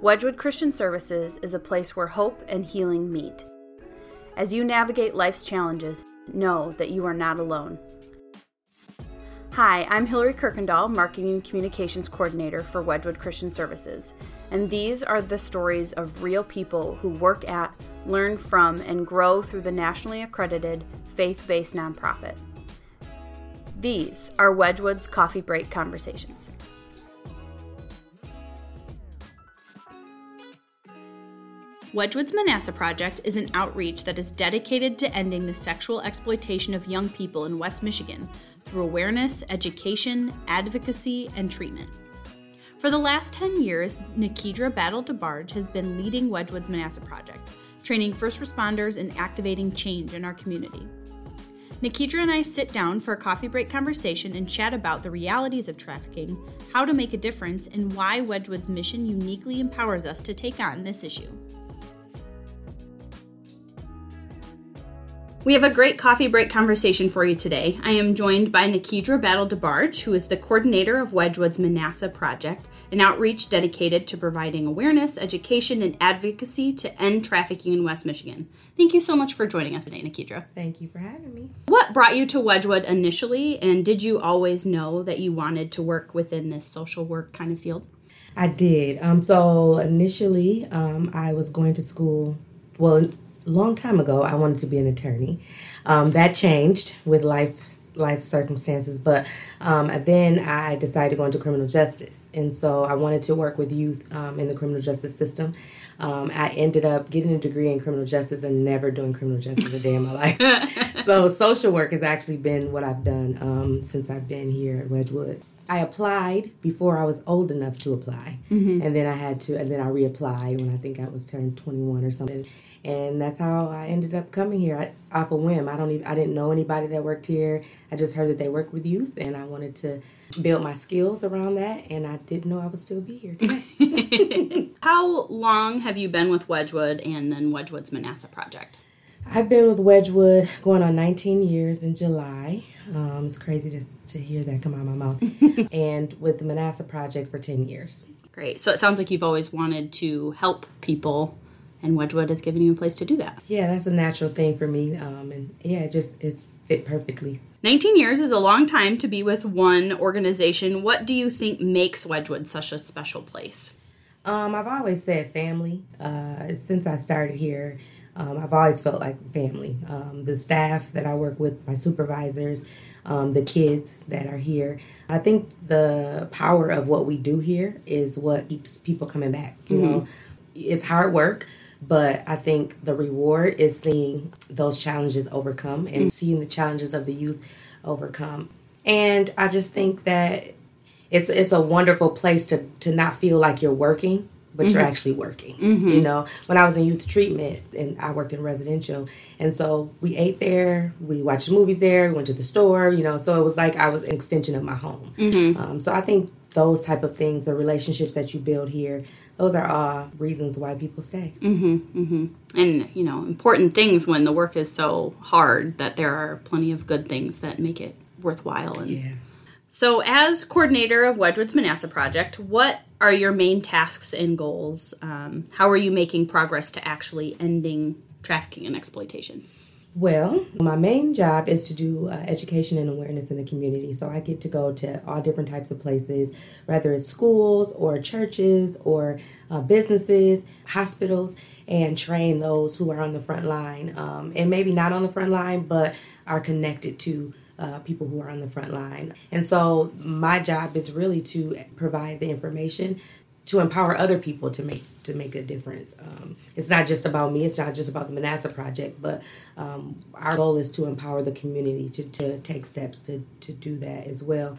Wedgwood Christian Services is a place where hope and healing meet. As you navigate life's challenges, know that you are not alone. Hi, I'm Hillary Kirkendall, Marketing and Communications Coordinator for Wedgwood Christian Services, and these are the stories of real people who work at, learn from, and grow through the nationally accredited faith based nonprofit. These are Wedgwood's Coffee Break Conversations. Wedgwood's Manasseh Project is an outreach that is dedicated to ending the sexual exploitation of young people in West Michigan through awareness, education, advocacy, and treatment. For the last 10 years, Nikidra Battle DeBarge has been leading Wedgwood's Manasseh Project, training first responders and activating change in our community. Nikidra and I sit down for a coffee break conversation and chat about the realities of trafficking, how to make a difference, and why Wedgwood's mission uniquely empowers us to take on this issue. We have a great coffee break conversation for you today. I am joined by Nikidra Battle DeBarge, who is the coordinator of Wedgwood's Manasseh Project, an outreach dedicated to providing awareness, education, and advocacy to end trafficking in West Michigan. Thank you so much for joining us today, Nikidra. Thank you for having me. What brought you to Wedgwood initially, and did you always know that you wanted to work within this social work kind of field? I did. Um, so initially, um, I was going to school. Well, long time ago, I wanted to be an attorney. Um, that changed with life life circumstances, but um, then I decided to go into criminal justice, and so I wanted to work with youth um, in the criminal justice system. Um, I ended up getting a degree in criminal justice and never doing criminal justice a day in my life. so social work has actually been what I've done um, since I've been here at Wedgwood. I applied before I was old enough to apply, mm-hmm. and then I had to, and then I reapplied when I think I was turned 21 or something, and that's how I ended up coming here I, off a whim. I don't even, I didn't know anybody that worked here. I just heard that they work with youth, and I wanted to build my skills around that, and I didn't know I would still be here today. how long have you been with Wedgwood and then Wedgwood's Manasseh Project? I've been with Wedgwood going on 19 years in July. Um, it's crazy to, to hear that come out of my mouth. and with the Manasseh Project for 10 years. Great. So it sounds like you've always wanted to help people, and Wedgwood has given you a place to do that. Yeah, that's a natural thing for me. Um, and yeah, it just it's fit perfectly. 19 years is a long time to be with one organization. What do you think makes Wedgwood such a special place? Um, I've always said family. Uh, since I started here, um, I've always felt like family. Um, the staff that I work with, my supervisors, um, the kids that are here. I think the power of what we do here is what keeps people coming back. You mm-hmm. know, it's hard work, but I think the reward is seeing those challenges overcome and mm-hmm. seeing the challenges of the youth overcome. And I just think that it's it's a wonderful place to to not feel like you're working but mm-hmm. you're actually working. Mm-hmm. You know, when I was in youth treatment and I worked in residential, and so we ate there, we watched movies there, we went to the store. You know, so it was like I was an extension of my home. Mm-hmm. Um, so I think those type of things, the relationships that you build here, those are all reasons why people stay. Mm-hmm, mm-hmm. And you know, important things when the work is so hard that there are plenty of good things that make it worthwhile. And yeah. So, as coordinator of Wedgwood's Manasseh Project, what are your main tasks and goals? Um, how are you making progress to actually ending trafficking and exploitation? Well, my main job is to do uh, education and awareness in the community. So I get to go to all different types of places, whether it's schools or churches or uh, businesses, hospitals, and train those who are on the front line um, and maybe not on the front line, but are connected to uh, people who are on the front line. And so my job is really to provide the information to empower other people to make to make a difference. Um, it's not just about me. It's not just about the Manasseh Project, but um, our goal is to empower the community to, to take steps to, to do that as well.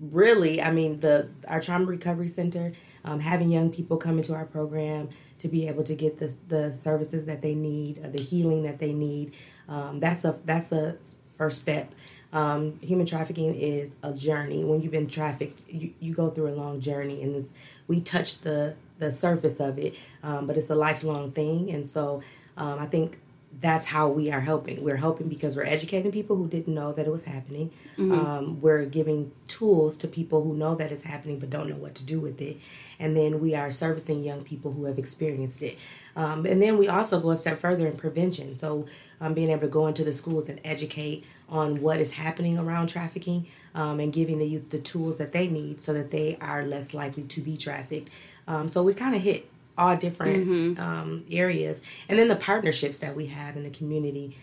Really, I mean, the our trauma recovery center, um, having young people come into our program to be able to get the the services that they need, uh, the healing that they need. Um, that's a that's a first step. Um, human trafficking is a journey. When you've been trafficked, you, you go through a long journey, and we touch the the surface of it, um, but it's a lifelong thing. And so, um, I think that's how we are helping. We're helping because we're educating people who didn't know that it was happening. Mm-hmm. Um, we're giving tools to people who know that it's happening but don't know what to do with it. And then we are servicing young people who have experienced it. Um, and then we also go a step further in prevention. So, um, being able to go into the schools and educate on what is happening around trafficking um, and giving the youth the tools that they need so that they are less likely to be trafficked. Um, so, we kind of hit all different mm-hmm. um, areas. And then the partnerships that we have in the community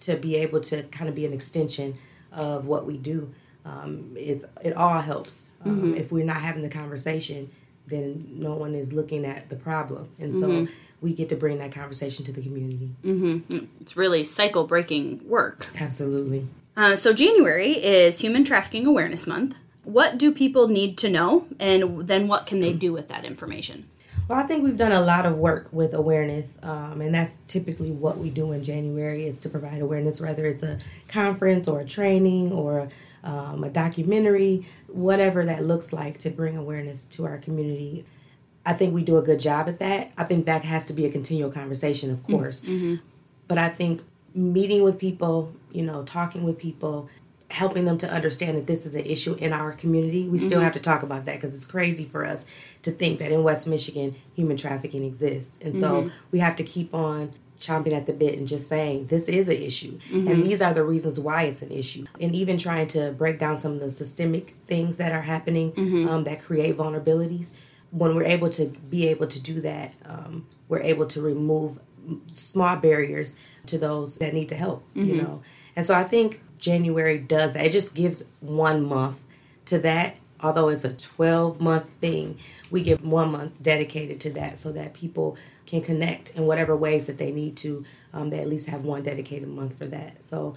to be able to kind of be an extension of what we do. Um, it's, it all helps. Um, mm-hmm. If we're not having the conversation, then no one is looking at the problem. And so mm-hmm. we get to bring that conversation to the community. Mm-hmm. It's really cycle breaking work. Absolutely. Uh, so, January is Human Trafficking Awareness Month. What do people need to know, and then what can they do with that information? Well, I think we've done a lot of work with awareness, um, and that's typically what we do in January is to provide awareness, whether it's a conference or a training or um, a documentary, whatever that looks like to bring awareness to our community. I think we do a good job at that. I think that has to be a continual conversation, of course. Mm-hmm. But I think meeting with people, you know, talking with people, helping them to understand that this is an issue in our community. We still mm-hmm. have to talk about that because it's crazy for us to think that in West Michigan human trafficking exists. And so mm-hmm. we have to keep on chomping at the bit and just saying this is an issue mm-hmm. and these are the reasons why it's an issue and even trying to break down some of the systemic things that are happening mm-hmm. um, that create vulnerabilities when we're able to be able to do that um, we're able to remove small barriers to those that need the help you mm-hmm. know and so i think January does that. It just gives one month to that. Although it's a 12 month thing, we give one month dedicated to that so that people can connect in whatever ways that they need to. Um, they at least have one dedicated month for that. So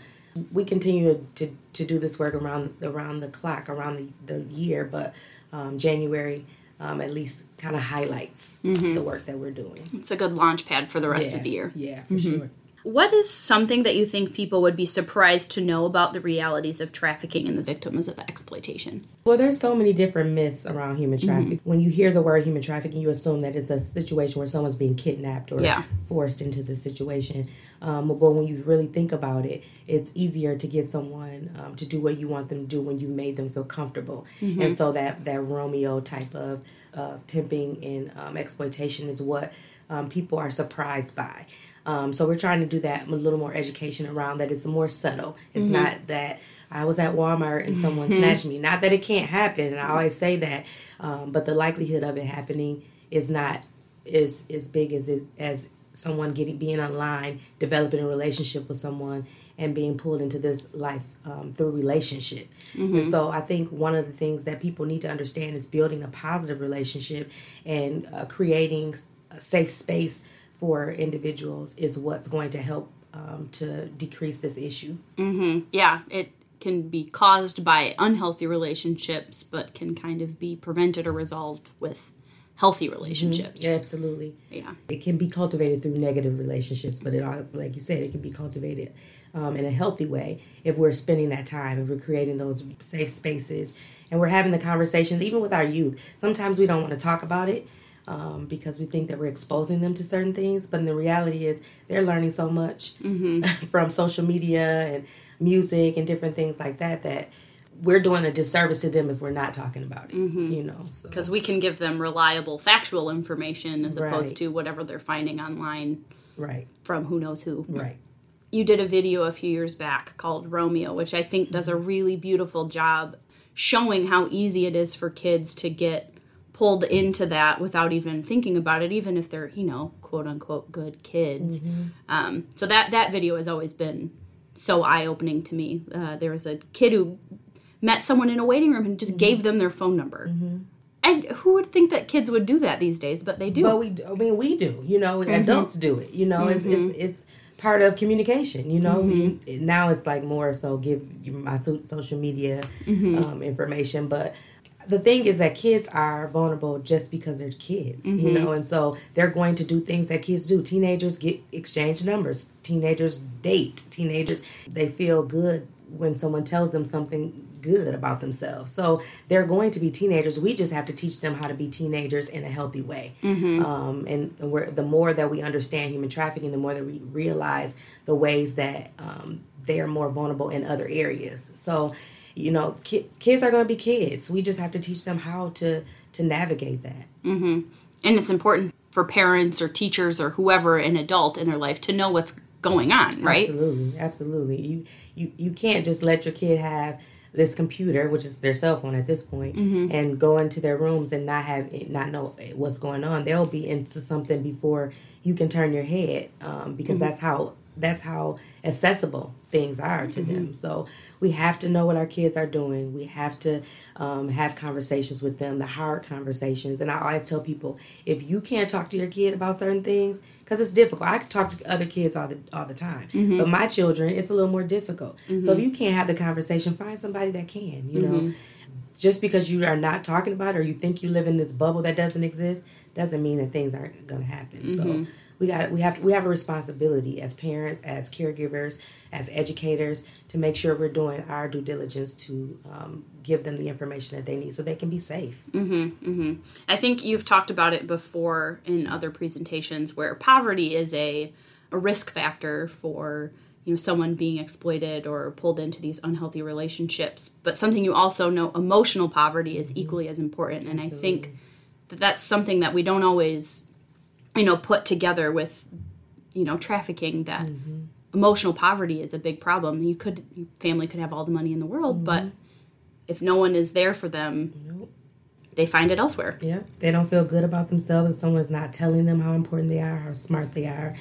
we continue to, to, to do this work around around the clock, around the, the year, but um, January um, at least kind of highlights mm-hmm. the work that we're doing. It's a good launch pad for the rest yeah, of the year. Yeah, for mm-hmm. sure. What is something that you think people would be surprised to know about the realities of trafficking and the victims of exploitation? Well, there's so many different myths around human trafficking. Mm-hmm. When you hear the word human trafficking, you assume that it's a situation where someone's being kidnapped or yeah. forced into the situation. Um, but when you really think about it, it's easier to get someone um, to do what you want them to do when you made them feel comfortable. Mm-hmm. And so that that Romeo type of uh, pimping and um, exploitation is what um, people are surprised by. Um, so we're trying to do that a little more education around that. It's more subtle. It's mm-hmm. not that I was at Walmart and someone mm-hmm. snatched me. Not that it can't happen, and I always say that, um, but the likelihood of it happening is not as as big as it, as someone getting being online, developing a relationship with someone, and being pulled into this life um, through relationship. Mm-hmm. And so I think one of the things that people need to understand is building a positive relationship and uh, creating a safe space for individuals is what's going to help um, to decrease this issue. Mm-hmm. Yeah, it can be caused by unhealthy relationships, but can kind of be prevented or resolved with healthy mm-hmm. relationships. Mm-hmm. Yeah, absolutely. Yeah, it can be cultivated through negative relationships, but it, like you said, it can be cultivated um, in a healthy way if we're spending that time, if we're creating those safe spaces, and we're having the conversations, even with our youth. Sometimes we don't want to talk about it um, because we think that we're exposing them to certain things. But the reality is, they're learning so much mm-hmm. from social media and music and different things like that that we're doing a disservice to them if we're not talking about it. Mm-hmm. You know, because so. we can give them reliable, factual information as opposed to whatever they're finding online, right? From who knows who, right? You did a video a few years back called Romeo, which I think does a really beautiful job showing how easy it is for kids to get pulled into that without even thinking about it, even if they're you know quote unquote good kids. Mm-hmm. Um, so that that video has always been so eye opening to me. Uh, there was a kid who met someone in a waiting room and just mm-hmm. gave them their phone number. Mm-hmm. And who would think that kids would do that these days? But they do. But we, I mean, we do. You know, mm-hmm. adults do it. You know, it's, it's mm-hmm. it's part of communication. You know, mm-hmm. now it's like more so give my social media um, information, but the thing is that kids are vulnerable just because they're kids, mm-hmm. you know, and so they're going to do things that kids do. Teenagers get exchange numbers. Teenagers date. Teenagers they feel good when someone tells them something good about themselves. So they're going to be teenagers. We just have to teach them how to be teenagers in a healthy way. Mm-hmm. Um, and we're, the more that we understand human trafficking, the more that we realize the ways that um, they are more vulnerable in other areas. So, you know, ki- kids are going to be kids. We just have to teach them how to to navigate that. Mm-hmm. And it's important for parents or teachers or whoever an adult in their life to know what's going on, right? Absolutely, absolutely. You you you can't just let your kid have this computer, which is their cell phone at this point, mm-hmm. and go into their rooms and not have not know what's going on. They'll be into something before you can turn your head, um, because mm-hmm. that's how that's how accessible things are to mm-hmm. them. So we have to know what our kids are doing. We have to um, have conversations with them, the hard conversations. And I always tell people, if you can't talk to your kid about certain things, because it's difficult. I talk to other kids all the all the time, mm-hmm. but my children, it's a little more difficult. Mm-hmm. So if you can't have the conversation, find somebody that can. You know, mm-hmm. just because you are not talking about it or you think you live in this bubble that doesn't exist, doesn't mean that things aren't going to happen. So mm-hmm we got we have we have a responsibility as parents, as caregivers, as educators to make sure we're doing our due diligence to um, give them the information that they need so they can be safe. Mm-hmm, mm-hmm. I think you've talked about it before in other presentations where poverty is a a risk factor for you know someone being exploited or pulled into these unhealthy relationships but something you also know emotional poverty is mm-hmm. equally as important and Absolutely. i think that that's something that we don't always you know put together with you know trafficking that mm-hmm. emotional poverty is a big problem you could family could have all the money in the world mm-hmm. but if no one is there for them nope. they find it elsewhere yeah they don't feel good about themselves if someone's not telling them how important they are how smart they are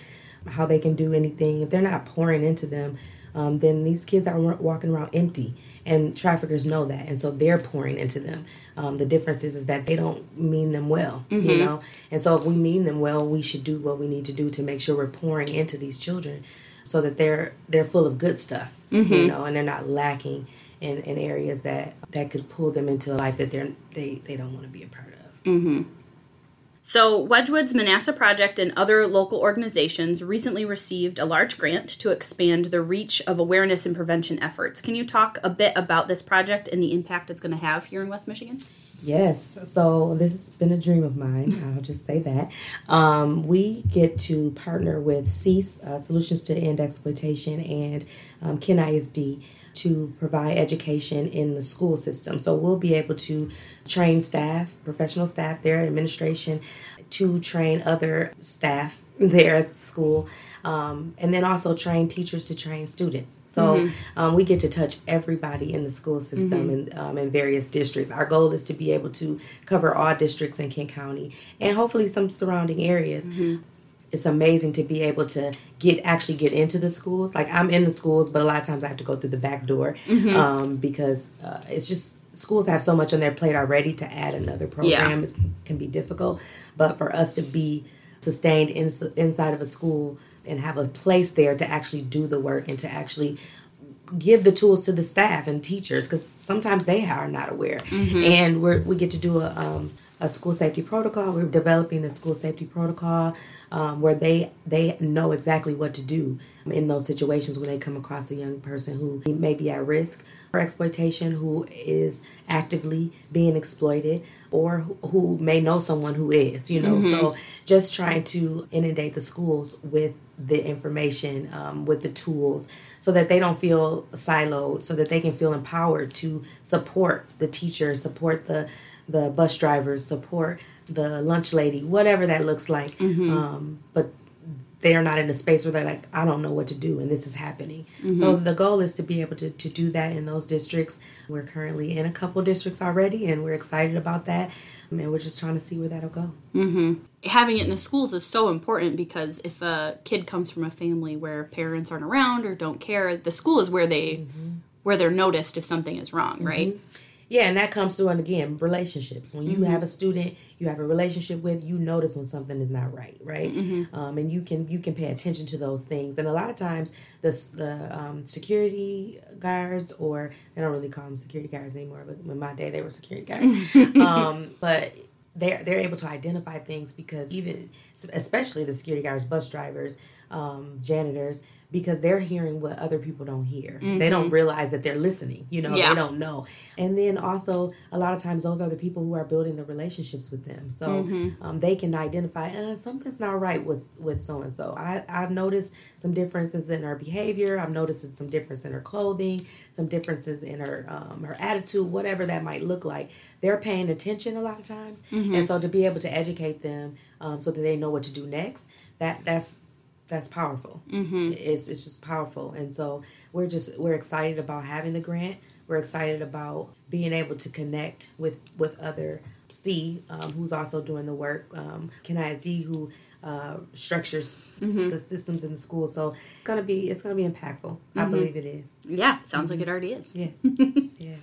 how they can do anything if they're not pouring into them um, then these kids are walking around empty and traffickers know that and so they're pouring into them um, the difference is, is that they don't mean them well mm-hmm. you know and so if we mean them well we should do what we need to do to make sure we're pouring into these children so that they're they're full of good stuff mm-hmm. you know and they're not lacking in, in areas that that could pull them into a life that they're they, they don't want to be a part of mm-hmm. So, Wedgwood's Manasseh Project and other local organizations recently received a large grant to expand the reach of awareness and prevention efforts. Can you talk a bit about this project and the impact it's going to have here in West Michigan? Yes, so this has been a dream of mine. I'll just say that. Um, we get to partner with SEAS, uh, Solutions to End Exploitation, and um, Kent ISD to provide education in the school system. So we'll be able to train staff, professional staff there, administration, to train other staff there at the school. Um, and then also train teachers to train students. So mm-hmm. um, we get to touch everybody in the school system mm-hmm. in, um, in various districts. Our goal is to be able to cover all districts in Kent County and hopefully some surrounding areas. Mm-hmm it's amazing to be able to get actually get into the schools. Like I'm in the schools, but a lot of times I have to go through the back door mm-hmm. um, because uh, it's just schools have so much on their plate already. To add another program yeah. can be difficult, but for us to be sustained in, inside of a school and have a place there to actually do the work and to actually give the tools to the staff and teachers because sometimes they are not aware mm-hmm. and we we get to do a, um, a school safety protocol. We're developing a school safety protocol um, where they they know exactly what to do in those situations when they come across a young person who may be at risk for exploitation, who is actively being exploited, or who may know someone who is. You know, mm-hmm. so just trying to inundate the schools with the information, um, with the tools, so that they don't feel siloed, so that they can feel empowered to support the teachers, support the the bus drivers, support the lunch lady, whatever that looks like. Mm-hmm. Um, but they are not in a space where they're like, I don't know what to do, and this is happening. Mm-hmm. So the goal is to be able to, to do that in those districts. We're currently in a couple districts already, and we're excited about that. And we're just trying to see where that'll go. Mm-hmm. Having it in the schools is so important because if a kid comes from a family where parents aren't around or don't care, the school is where they mm-hmm. where they're noticed if something is wrong, right? Yeah, and that comes through, and again, relationships. When you mm-hmm. have a student you have a relationship with, you notice when something is not right, right? Mm-hmm. Um, and you can you can pay attention to those things. And a lot of times, the the um, security guards, or they don't really call them security guards anymore, but in my day they were security guards. um, but they're they're able to identify things because even especially the security guards, bus drivers, um, janitors, because they're hearing what other people don't hear. Mm-hmm. They don't realize that they're listening. You know, yeah. they don't know. And then also, a lot of times, those are the people who are building the relationships with them. So mm-hmm. um, they can identify uh, something's not right with with so and so. I I've noticed some differences in her behavior. I've noticed some difference in her clothing, some differences in her um, her attitude, whatever that might look like. They're paying attention a lot of times, mm-hmm. And so to be able to educate them um, so that they know what to do next, that that's that's powerful. Mm-hmm. It's it's just powerful, and so we're just we're excited about having the grant. We're excited about being able to connect with with other C, um, who's also doing the work. Um, Kent ISD, who uh, structures mm-hmm. the systems in the school. So it's gonna be it's gonna be impactful. Mm-hmm. I believe it is. Yeah, sounds like it mm-hmm. already is. Yeah, yeah.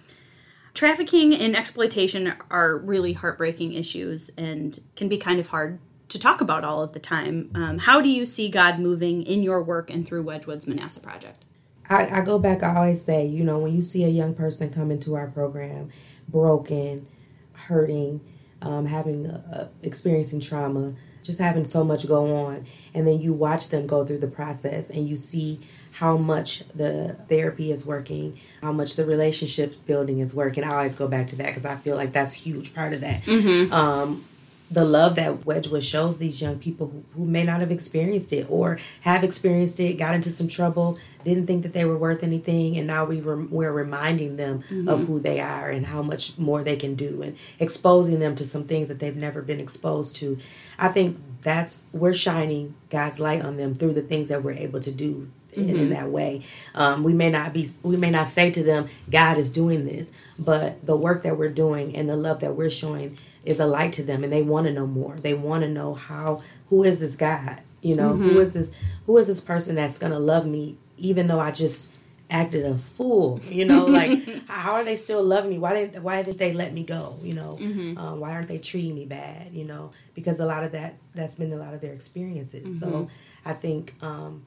Trafficking and exploitation are really heartbreaking issues and can be kind of hard to talk about all of the time. Um, how do you see God moving in your work and through Wedgwood's Manasseh Project? I, I, go back, I always say, you know, when you see a young person come into our program broken, hurting, um, having uh, experiencing trauma, just having so much go on, and then you watch them go through the process and you see how much the therapy is working, how much the relationship building is working. I always go back to that because I feel like that's a huge part of that. Mm-hmm. Um, the love that Wedgwood shows these young people who, who may not have experienced it or have experienced it, got into some trouble, didn't think that they were worth anything, and now we rem- we're reminding them mm-hmm. of who they are and how much more they can do, and exposing them to some things that they've never been exposed to. I think that's we're shining God's light on them through the things that we're able to do mm-hmm. in, that way. Um, we may not be, we may not say to them, God is doing this, but the work that we're doing and the love that we're showing is a light to them and they want to know more. They want to know how who is this God? You know, mm-hmm. who is this who is this person that's going to love me even though I just acted a fool you know like how are they still loving me why did why did they let me go you know mm-hmm. um, why aren't they treating me bad you know because a lot of that that's been a lot of their experiences mm-hmm. so i think um,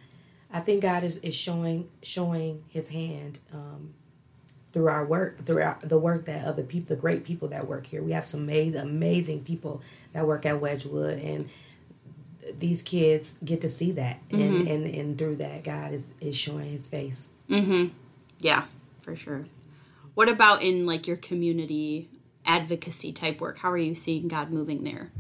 i think god is, is showing showing his hand um, through our work, through our, the work that other people, the great people that work here. We have some amazing, amazing people that work at Wedgwood, and these kids get to see that, mm-hmm. and, and and through that, God is is showing His face. Mm-hmm. Yeah, for sure. What about in like your community advocacy type work? How are you seeing God moving there?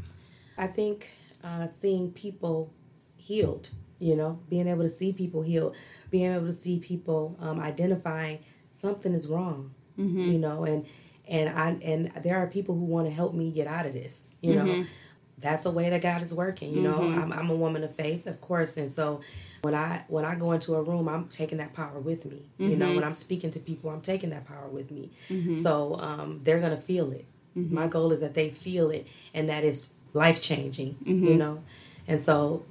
I think uh, seeing people healed. You know, being able to see people healed, being able to see people um, identifying something is wrong mm-hmm. you know and and i and there are people who want to help me get out of this you know mm-hmm. that's a way that god is working you know mm-hmm. I'm, I'm a woman of faith of course and so when i when i go into a room i'm taking that power with me you know mm-hmm. when i'm speaking to people i'm taking that power with me mm-hmm. so um, they're gonna feel it mm-hmm. my goal is that they feel it and that is life changing you know and so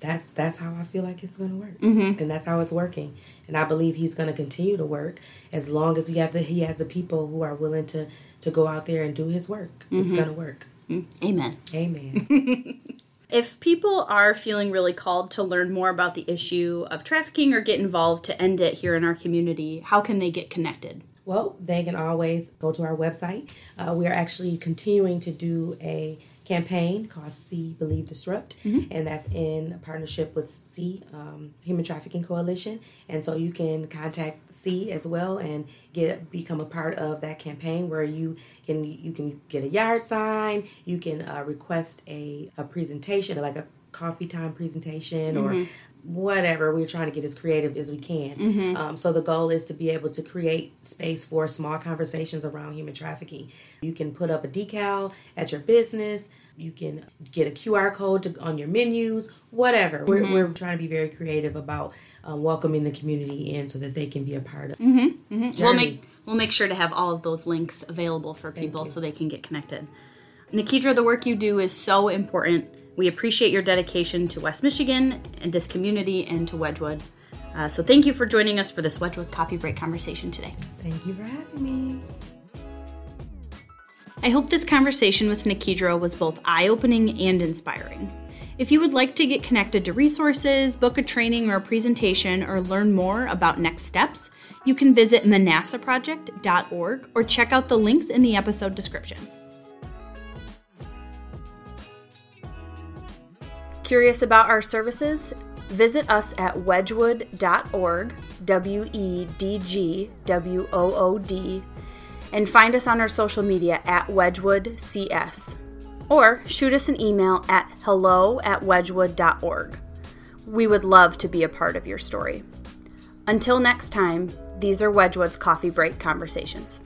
that's that's how I feel like it's going to work, mm-hmm. and that's how it's working. And I believe He's going to continue to work as long as we have the He has the people who are willing to to go out there and do His work. Mm-hmm. It's going to work. Mm-hmm. Amen. Amen. if people are feeling really called to learn more about the issue of trafficking or get involved to end it here in our community, how can they get connected? Well, they can always go to our website. Uh, we are actually continuing to do a campaign called See Believe Disrupt, mm-hmm. and that's in partnership with C um, Human Trafficking Coalition. And so you can contact C as well and get become a part of that campaign where you can you can get a yard sign, you can uh, request a, a presentation like a coffee time presentation mm-hmm. or whatever we're trying to get as creative as we can mm-hmm. um, so the goal is to be able to create space for small conversations around human trafficking you can put up a decal at your business you can get a qr code to, on your menus whatever mm-hmm. we're, we're trying to be very creative about uh, welcoming the community in so that they can be a part of mm-hmm. mm-hmm. we'll make we'll make sure to have all of those links available for people so they can get connected Nikidra, the work you do is so important we appreciate your dedication to West Michigan and this community and to Wedgwood. Uh, so thank you for joining us for this Wedgwood Coffee Break conversation today. Thank you for having me. I hope this conversation with Nikidra was both eye opening and inspiring. If you would like to get connected to resources, book a training or a presentation, or learn more about next steps, you can visit manassehproject.org or check out the links in the episode description. Curious about our services? Visit us at wedgwood.org, W E D G W O O D, and find us on our social media at WedgwoodCS. Or shoot us an email at hello at wedgwood.org. We would love to be a part of your story. Until next time, these are Wedgwood's Coffee Break Conversations.